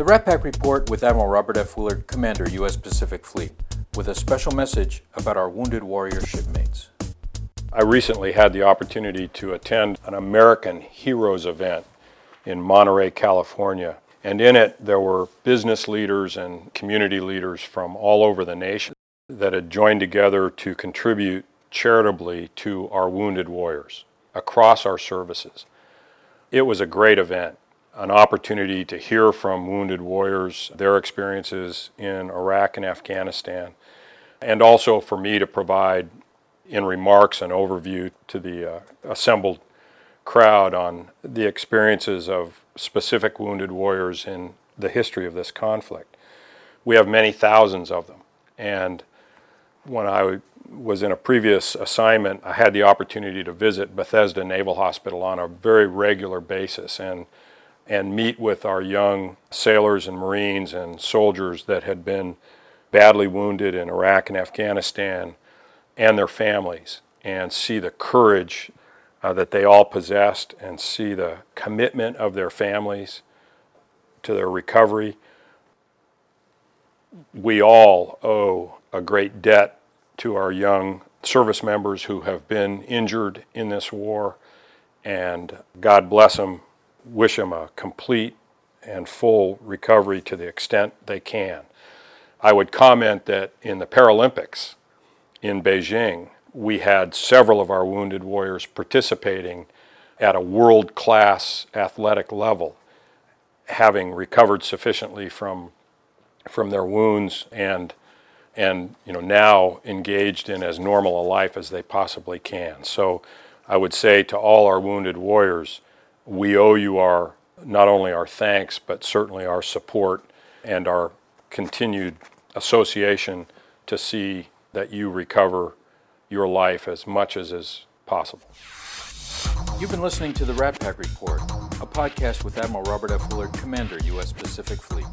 The Rat-Pac Report with Admiral Robert F. Willard, Commander, U.S. Pacific Fleet, with a special message about our wounded warrior shipmates. I recently had the opportunity to attend an American Heroes event in Monterey, California. And in it, there were business leaders and community leaders from all over the nation that had joined together to contribute charitably to our wounded warriors across our services. It was a great event, an opportunity to hear from wounded warriors, their experiences in Iraq and Afghanistan, and also for me to provide in remarks an overview to the uh, assembled crowd on the experiences of specific wounded warriors in the history of this conflict. We have many thousands of them, and when I was in a previous assignment, I had the opportunity to visit Bethesda Naval Hospital on a very regular basis and and meet with our young sailors and Marines and soldiers that had been badly wounded in Iraq and Afghanistan and their families and see the courage uh, that they all possessed and see the commitment of their families to their recovery. We all owe a great debt to our young service members who have been injured in this war, and God bless them, wish them a complete and full recovery to the extent they can. I would comment that in the Paralympics in Beijing, we had several of our wounded warriors participating at a world class athletic level, having recovered sufficiently from, from their wounds and and you know now engaged in as normal a life as they possibly can. So I would say to all our wounded warriors, we owe you our not only our thanks but certainly our support and our continued association to see that you recover your life as much as is possible. You've been listening to the Rat-Pac Report, a podcast with Admiral Robert F. Willard, Commander, U.S. Pacific Fleet.